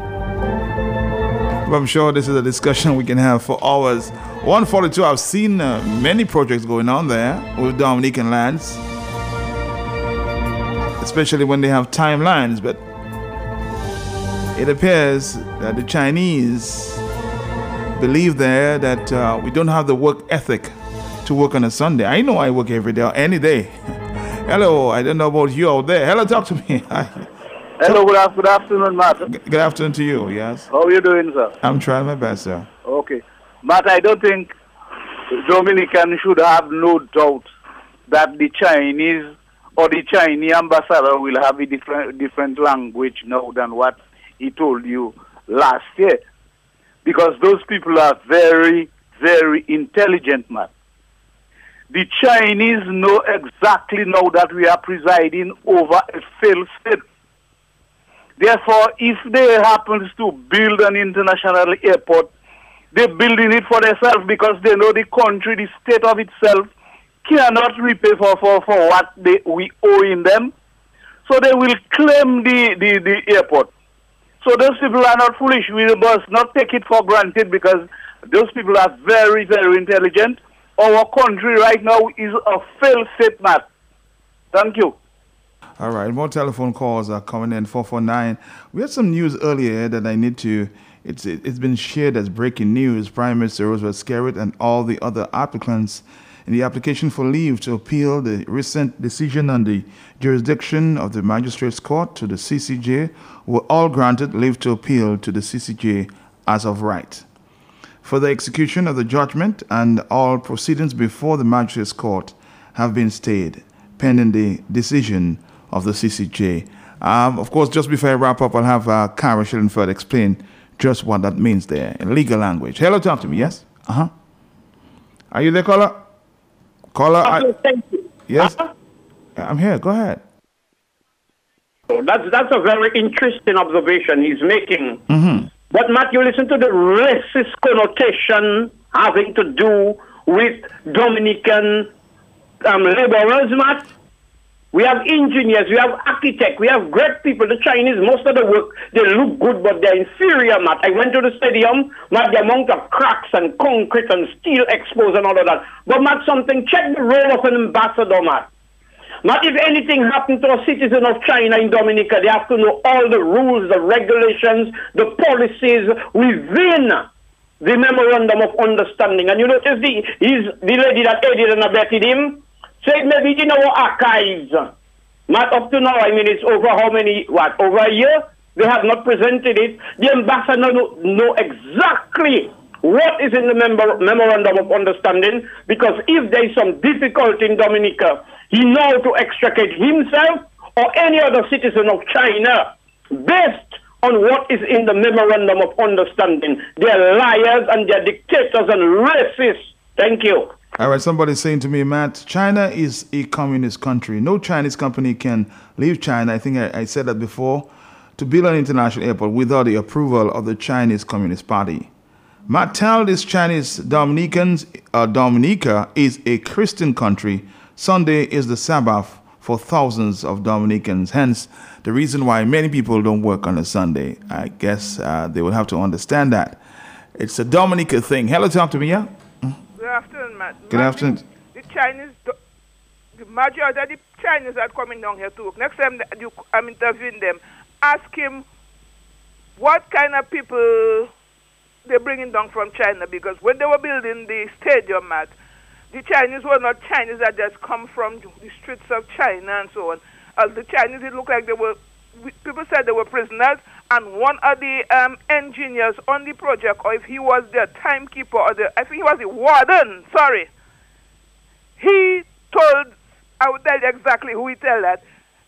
I'm sure this is a discussion we can have for hours. 142, I've seen uh, many projects going on there with Dominican lands, especially when they have timelines. But it appears that the Chinese believe there that uh, we don't have the work ethic to work on a Sunday. I know I work every day, or any day. Hello, I don't know about you out there. Hello, talk to me. Hello, good, af- good afternoon, Matt. Good afternoon to you, yes. How are you doing, sir? I'm trying my best, sir. Okay. Matt, I don't think Dominican should have no doubt that the Chinese or the Chinese ambassador will have a different different language now than what he told you last year. Because those people are very, very intelligent, man. The Chinese know exactly now that we are presiding over a failed state. Therefore, if they happen to build an international airport, they're building it for themselves because they know the country, the state of itself, cannot repay for, for, for what they, we owe in them. So they will claim the, the, the airport. So those people are not foolish. We must not take it for granted because those people are very, very intelligent. Our country right now is a failed state, map. Thank you. All right, more telephone calls are coming in. 449. We had some news earlier that I need to. It's it's been shared as breaking news. Prime Minister Roosevelt Skerrit and all the other applicants in the application for leave to appeal the recent decision on the jurisdiction of the Magistrates Court to the CCJ were all granted leave to appeal to the CCJ as of right. For the execution of the judgment and all proceedings before the Magistrates Court have been stayed pending the decision of the CCJ. Um, of course, just before I wrap up, I'll have uh, Kara Shillingford explain just what that means there in legal language. Hello, talk to me. Yes? Uh huh. Are you there, caller? Caller? I, Thank you. yes? I'm here. Go ahead. So That's, that's a very interesting observation he's making. Mm-hmm. But Matt, you listen to the racist connotation having to do with Dominican um, laborers, Matt. We have engineers, we have architects, we have great people. The Chinese, most of the work, they look good, but they're inferior, Matt. I went to the stadium, Matt, the amount of cracks and concrete and steel exposed and all of that. But Matt, something, check the role of an ambassador, Matt. Matt, if anything happened to a citizen of China in Dominica, they have to know all the rules, the regulations, the policies within the memorandum of understanding. And you notice the he's the lady that aided and abetted him said maybe in our archives. Not up to now, I mean it's over how many what, over a year? They have not presented it. The ambassador know, know exactly what is in the member, memorandum of understanding because if there is some difficulty in Dominica, he know to extricate himself or any other citizen of China based on what is in the memorandum of understanding. They are liars and they are dictators and racists. Thank you. All right, somebody's saying to me, Matt, China is a communist country. No Chinese company can leave China. I think I, I said that before to build an international airport without the approval of the Chinese Communist Party. Matt, tell this Chinese Dominicans, uh, Dominica is a Christian country. Sunday is the Sabbath for thousands of Dominicans. Hence, the reason why many people don't work on a Sunday. I guess uh, they will have to understand that. It's a Dominica thing. Hello, talk to me, yeah? Good afternoon, Matt. Good afternoon. The Chinese, the majority of the Chinese are coming down here to work. Next time you, I'm interviewing them, ask him what kind of people they're bringing down from China because when they were building the stadium, Matt, the Chinese were not Chinese that just come from the streets of China and so on. As the Chinese, it looked like they were, people said they were prisoners, and one of the um, engineers on the project, or if he was the timekeeper, or the, I think he was the warden, sorry, he told, I will tell you exactly who he tell that,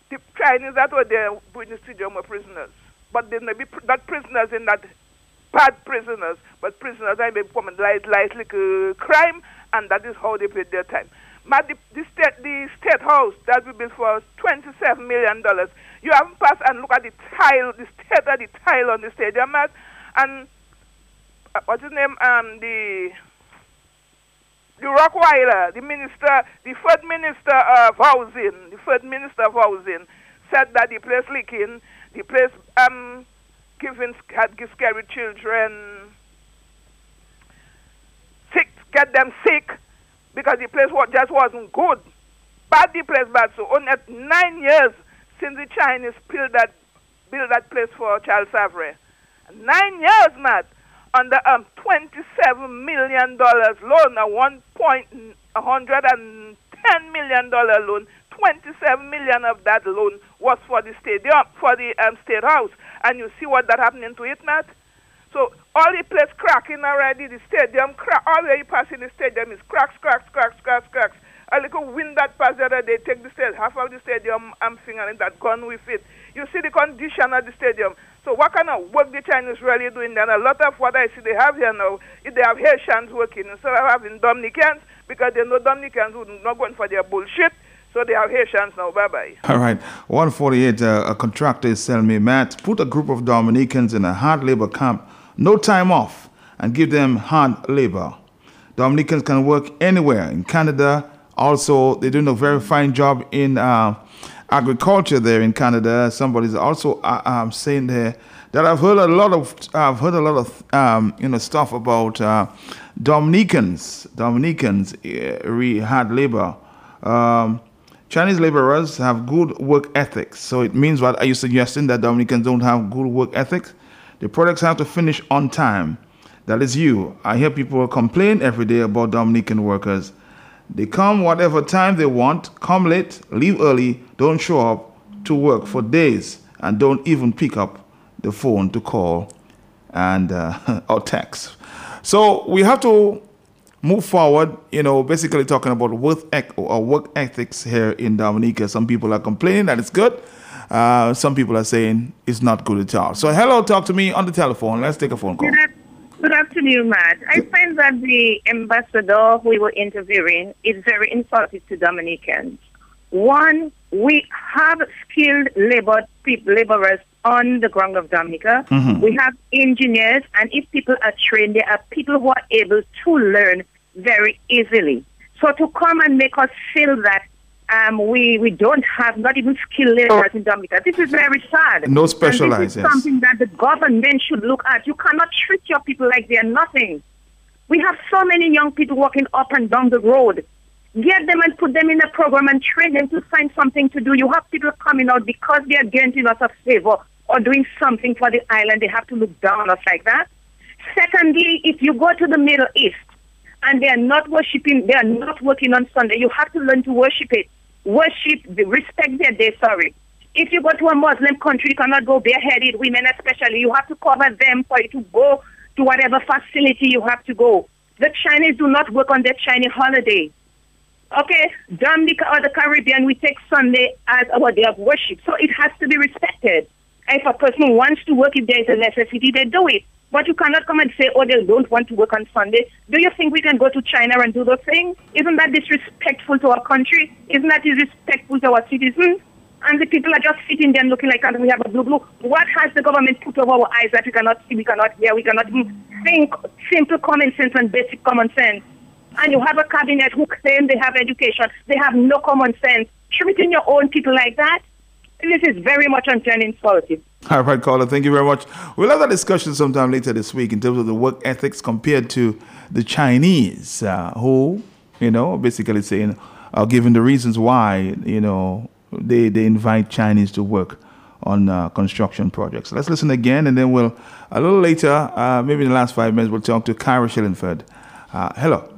the Chinese that were there in the stadium were prisoners. But they may be pr- not prisoners in that bad prisoners, but prisoners that may become light, light little crime, and that is how they paid their time. But the, the state, the state house that we built for twenty-seven million dollars. You haven't passed and look at the tile, the state of the tile on the stadium, and uh, what's his name? Um, the the Rockweiler, the minister, the third minister of housing, the third minister of housing, said that the place leaking, the place um giving had scary children sick, get them sick because the place was, just wasn't good. Bad the place bad. So only at nine years since the Chinese built that built that place for Charles Savarin. Nine years, Matt, under um twenty-seven million dollars loan, a one point hundred and ten million dollar loan. Twenty-seven million of that loan was for the stadium, for the um, state house, and you see what that happening to it, Matt. So all the place cracking already. The stadium. All the way you pass in the stadium is cracks, cracks, cracks, cracks, cracks. A little wind that passed the other day take the stadium, half of the stadium, I'm fingering that gone with it. You see the condition of the stadium. So what kind of work the Chinese really doing? And a lot of what I see they have here now, if they have Haitians working instead of having Dominicans, because they know Dominicans who not going for their bullshit. So they have Haitians now. Bye bye. All right. 148, uh, a contractor is telling me, Matt, put a group of Dominicans in a hard labor camp, no time off, and give them hard labor. Dominicans can work anywhere in Canada. Also, they're doing a very fine job in uh, agriculture there in Canada. Somebody's also uh, um, saying there that I've heard a lot of I've heard a lot of um, you know stuff about uh, Dominicans. Dominicans uh, re hard labor. Um, Chinese laborers have good work ethics. So it means what are you suggesting that Dominicans don't have good work ethics? The products have to finish on time. That is you. I hear people complain every day about Dominican workers. They come whatever time they want, come late, leave early, don't show up to work for days, and don't even pick up the phone to call and uh, or text. So we have to move forward. You know, basically talking about work ec- or work ethics here in Dominica. Some people are complaining that it's good. Uh, some people are saying it's not good at all. So hello, talk to me on the telephone. Let's take a phone call. Good, afternoon, Matt. I find that the ambassador we were interviewing is very insulting to Dominicans. One, we have skilled labor people, laborers on the ground of Dominica. Mhm. We have engineers, and if people are trained, there are people who are able to learn very easily. So to come and make us feel that um, we we don't have not even skilled laborers in Dominica, this is very sad. No And specialized, This is yes. something that the government should look at. You cannot treat your people like they're nothing. We have so many young people walking up and down the road. Get them and put them in a program and train them to find something to do. You have people coming out because they are granting us a favor or doing something for the island. They have to look down on us like that. Secondly, if you go to the Middle East and they are not worshiping, they are not working on Sunday, you have to learn to worship it. Worship, respect their day, sorry. If you go to a Muslim country, you cannot go bareheaded, women especially. You have to cover them for you to go to whatever facility you have to go. The Chinese do not work on their Chinese holiday. Okay, Dominica or the Caribbean, we take Sunday as our day of worship. So it has to be respected. If a person wants to work, if there is a necessity, they do it. But you cannot come and say, oh, they don't want to work on Sunday. Do you think we can go to China and do those things? Isn't that disrespectful to our country? Isn't that disrespectful to our citizens? And the people are just sitting there looking like "Oh, we have a blue blue. What has the government put over our eyes that we cannot see, we cannot hear, we cannot think simple common sense and basic common sense? And you have a cabinet who claim they have education. They have no common sense. Treating your own people like that, this is very much on and insulting. All right, caller. Thank you very much. We'll have that discussion sometime later this week in terms of the work ethics compared to the Chinese, uh, who, you know, basically saying, uh, giving the reasons why, you know, they, they invite Chinese to work on uh, construction projects. Let's listen again, and then we'll, a little later, uh, maybe in the last five minutes, we'll talk to Kyra Shillingford. Uh, hello.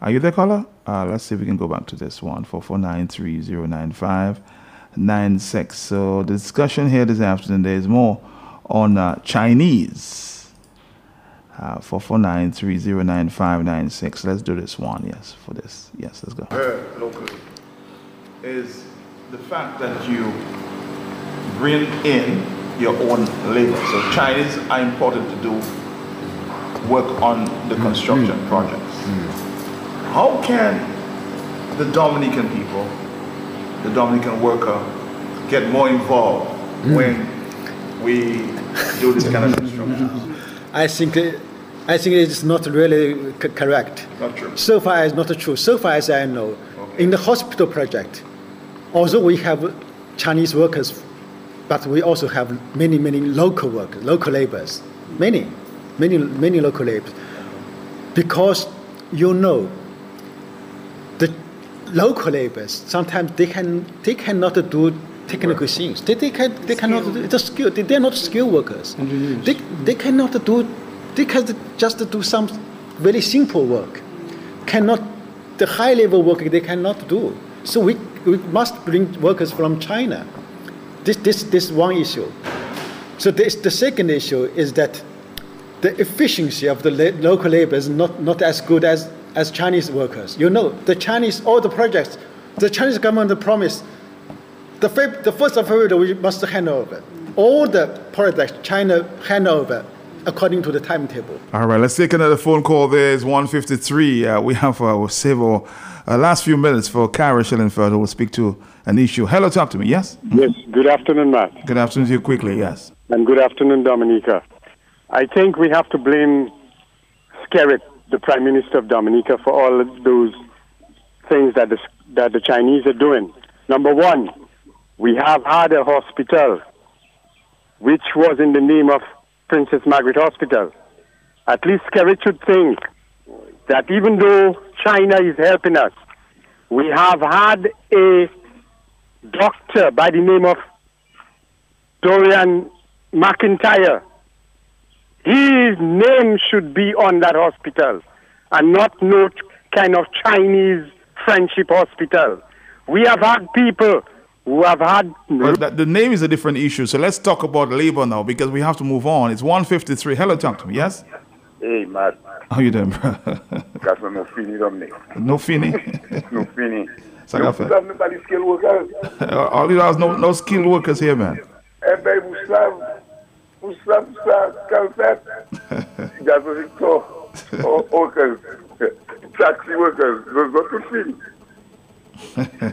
Are you there, caller? Uh, let's see if we can go back to this one. 449309596. So the discussion here this afternoon, there is more on uh, Chinese. Uh, 449309596. Let's do this one. Yes, for this. Yes, let's go. Heard locally is the fact that you bring in your own labor. So Chinese are important to do work on the construction projects. How can the Dominican people, the Dominican worker, get more involved mm. when we do this kind of construction? I think I think it's not really c- correct. Not true. So far as not true. So far as I know, in the hospital project, although we have Chinese workers, but we also have many many local workers, local laborers, many, many many local laborers. because you know local laborers sometimes they can they cannot do technical things. They, they, can, they cannot do the skill. They, they're not skilled workers. They, they cannot do. They can just do some very simple work. Cannot the high level work they cannot do. So we, we must bring workers from China. This this this one issue. So this, the second issue is that the efficiency of the la- local labor is not, not as good as, as Chinese workers. You know, the Chinese, all the projects, the Chinese government promised the, Feb- the first of February we must hand over. All the projects China hand over according to the timetable. All right, let's take another phone call. There is 153. Uh, we have uh, we'll save our uh, last few minutes for Kara Shillingford, who will speak to an issue. Hello, talk to me. Yes? Yes, good afternoon, Matt. Good afternoon to you quickly. Yes. And good afternoon, Dominica. I think we have to blame Skerrit, the Prime Minister of Dominica, for all of those things that the, that the Chinese are doing. Number one, we have had a hospital which was in the name of Princess Margaret Hospital. At least Skerrit should think that even though China is helping us, we have had a doctor by the name of Dorian McIntyre. His name should be on that hospital and not no kind of Chinese friendship hospital. We have had people who have had. Well, that, the name is a different issue. So let's talk about labor now because we have to move on. It's 153. Hello, talk to me. Yes? Hey, Matt. How you doing, bro? That's no fini, Dominic. no fini? no fini. Sagafe. No, nobody skilled workers. All you have no, no skilled workers here, man. Ben, Moussav, Moussav, Moussav, Calfet, Gazo Victor, workers, taxi workers, those not too fini.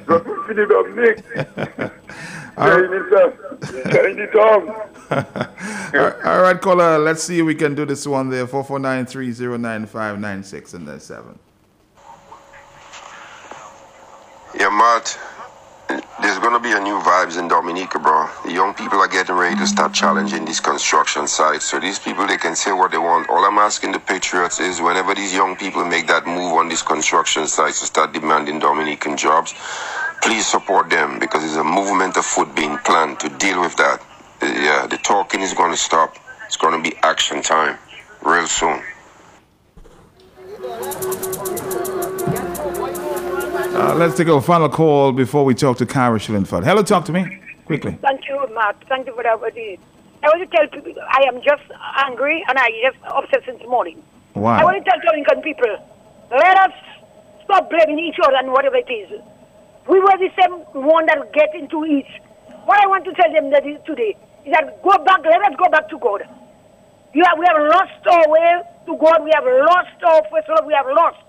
Not too fini, Dominic. Carrying it up, carrying it on. all, all right, caller. Let's see if we can do this one there. Four four nine three zero nine five nine six and then seven. Yeah, Matt. There's gonna be a new vibes in Dominica, bro. The young people are getting ready to start challenging these construction sites. So these people, they can say what they want. All I'm asking the patriots is, whenever these young people make that move on these construction sites to start demanding Dominican jobs, please support them because there's a movement of foot being planned to deal with that. Yeah, the talking is gonna stop. It's gonna be action time, real soon. Uh, let's take a final call before we talk to Kyra Shillingford. Hello, talk to me quickly. Thank you, Matt. Thank you for that. what you did. I want to tell people I am just angry and I just upset since morning. Why? I want to tell Dominican people, let us stop blaming each other and whatever it is. We were the same one that get into it. What I want to tell them that is today is that go back, let us go back to God. You have, we have lost our way to God. We have lost our first love. We have lost.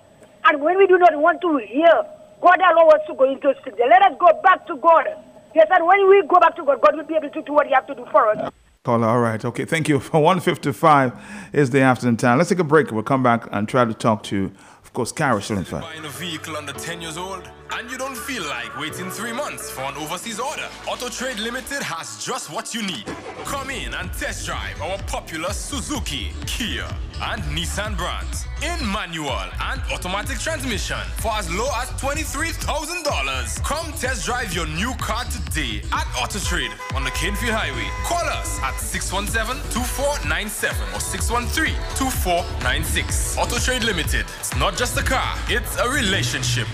And when we do not want to hear, God allow us to go into sin. Let us go back to God. Yes, and when we go back to God, God will be able to do what He has to do for us. Caller, all right. Okay, thank you. For 155 is the afternoon time. Let's take a break. We'll come back and try to talk to, of course, Kyra Shillingford. Buying a vehicle under 10 years old and you don't feel like waiting three months for an overseas order? Auto Trade Limited has just what you need. Come in and test drive our popular Suzuki, Kia, and Nissan brands in manual and automatic transmission for as low as $23,000. Come test drive your new car today at Auto Trade on the Canefield Highway. Call us at 617-2497 or 613-2496. Auto Trade Limited. It's not just a car, it's a relationship.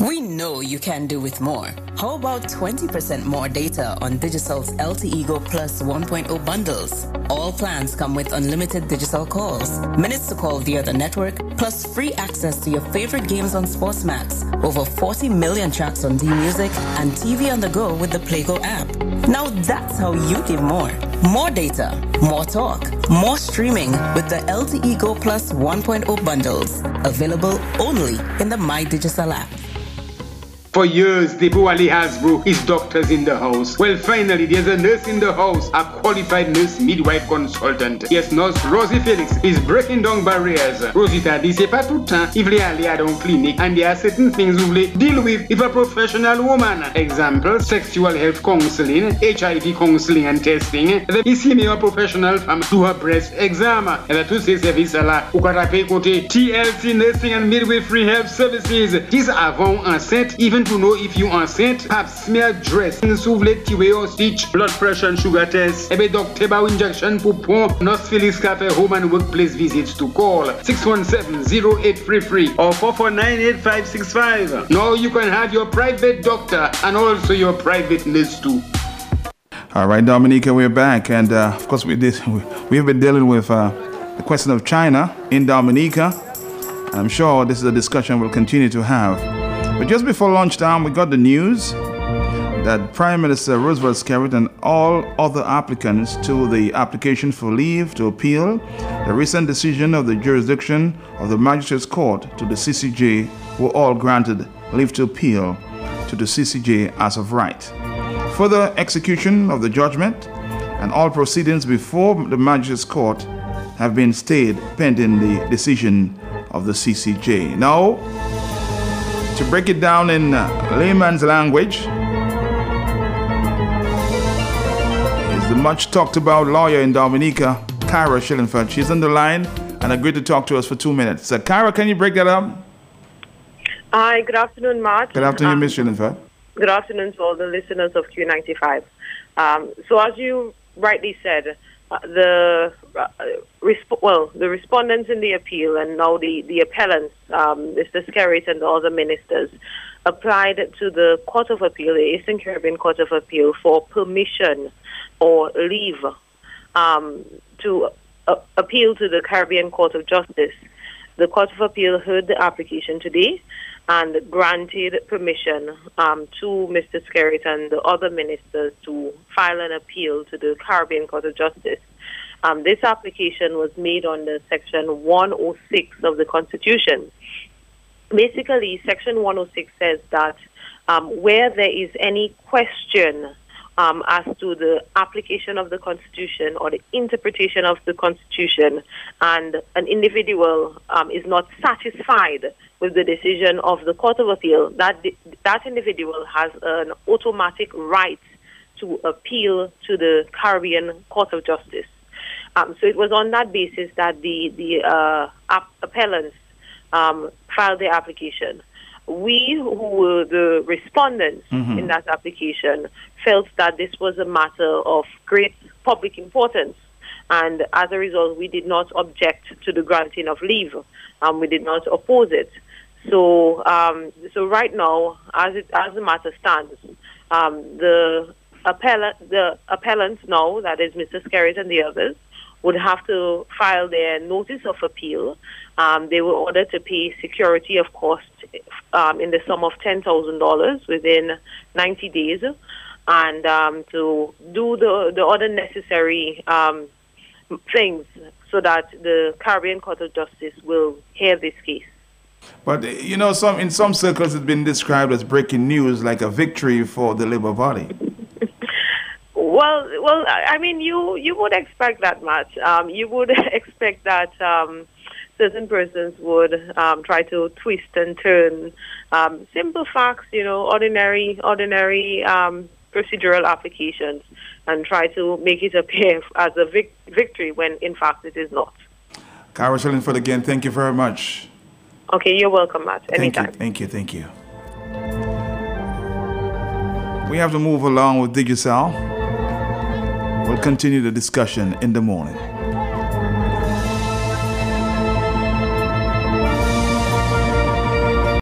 We know you can do with more. How about 20% more data on Digicel's LTE Go Plus 1.0 bundles? All plans come with unlimited digital calls, minutes to call via the network, plus free access to your favorite games on Sportsmax, over 40 million tracks on D-Music, and TV on the go with the PlayGo app. Now that's how you give more. More data, more talk, more streaming with the LTE Go Plus 1.0 bundles. Available only in the My Digicel app. For years, Debo Ali Hasbro is doctors in the house. Well, finally, there's a nurse in the house, a qualified nurse midwife consultant. Yes, nurse Rosie Felix is breaking down barriers. Rosita dit c'est pas tout temps, il voulait à clinique and there are certain things vous voulez deal with if a professional woman. Example, sexual health counseling, HIV counseling and testing. Ici, mais un professional from do her breast exam. Et tous ces services-là, TLC Nursing and Midwifery Health Services. These avant enceinte, even to know if you're enceinte, pap smear dress, souvlet tiwe or stitch, blood pressure and sugar test. Ebe doctor ba injection pour pon, Nurse Felix Cafe Home and Workplace visits to call 617-0833 or 449-8565. Now you can have your private doctor and also your private nurse too. All right, Dominica, we're back, and uh, of course we did. We have been dealing with uh, the question of China in Dominica. I'm sure this is a discussion we'll continue to have. But just before lunchtime, we got the news that Prime Minister Roosevelt Skerrit and all other applicants to the application for leave to appeal the recent decision of the jurisdiction of the Magistrates Court to the CCJ were all granted leave to appeal to the CCJ as of right. Further execution of the judgment and all proceedings before the Magistrates Court have been stayed pending the decision of the CCJ. Now, to break it down in uh, layman's language, is the much talked about lawyer in Dominica, Kyra Shillingford. She's on the line and agreed to talk to us for two minutes. So, Kyra, can you break that up? Hi, good afternoon, Mark. Good afternoon, Um, Miss Shillingford. Good afternoon to all the listeners of Q95. Um, so, as you rightly said, uh, the uh, resp- well, the respondents in the appeal and now the the appellants, um, Mr. Skerrit and the other ministers, applied to the Court of Appeal, the Eastern Caribbean Court of Appeal, for permission or leave um, to uh, appeal to the Caribbean Court of Justice. The Court of Appeal heard the application today and granted permission um, to Mr. Skerrit and the other ministers to file an appeal to the Caribbean Court of Justice. Um, this application was made under Section 106 of the Constitution. Basically, Section 106 says that um, where there is any question um, as to the application of the Constitution or the interpretation of the Constitution, and an individual um, is not satisfied with the decision of the Court of Appeal, that that individual has an automatic right to appeal to the Caribbean Court of Justice. Um, so it was on that basis that the the uh, app- appellants um, filed their application. We, who were the respondents Mhm. in that application, felt that this was a matter of great public importance. And as a result, we did not object to the granting of leave. Um, we did not oppose it. So, um, so right now, as it as the matter stands, um, the appellant, the appellants now, that is Mr. Skerrit and the others, would have to file their notice of appeal. Um, they were ordered to pay security of cost um, in the sum of ten thousand dollars within ninety days, and um, to do the the other necessary um, things so that the Caribbean Court of Justice will hear this case. But you know, some in some circles it's been described as breaking news, like a victory for the Labour Party. Well, well, I mean, you you would expect that much. Um, you would expect that um, certain persons would um, try to twist and turn um, simple facts, you know, ordinary ordinary um, procedural applications, and try to make it appear as a vic- victory when in fact it is not. Kyra Shillingford again, thank you very much. Okay, you're welcome, Matt. Anytime. Thank you, thank you, thank you. We have to move along with Digicel. We'll continue the discussion in the morning.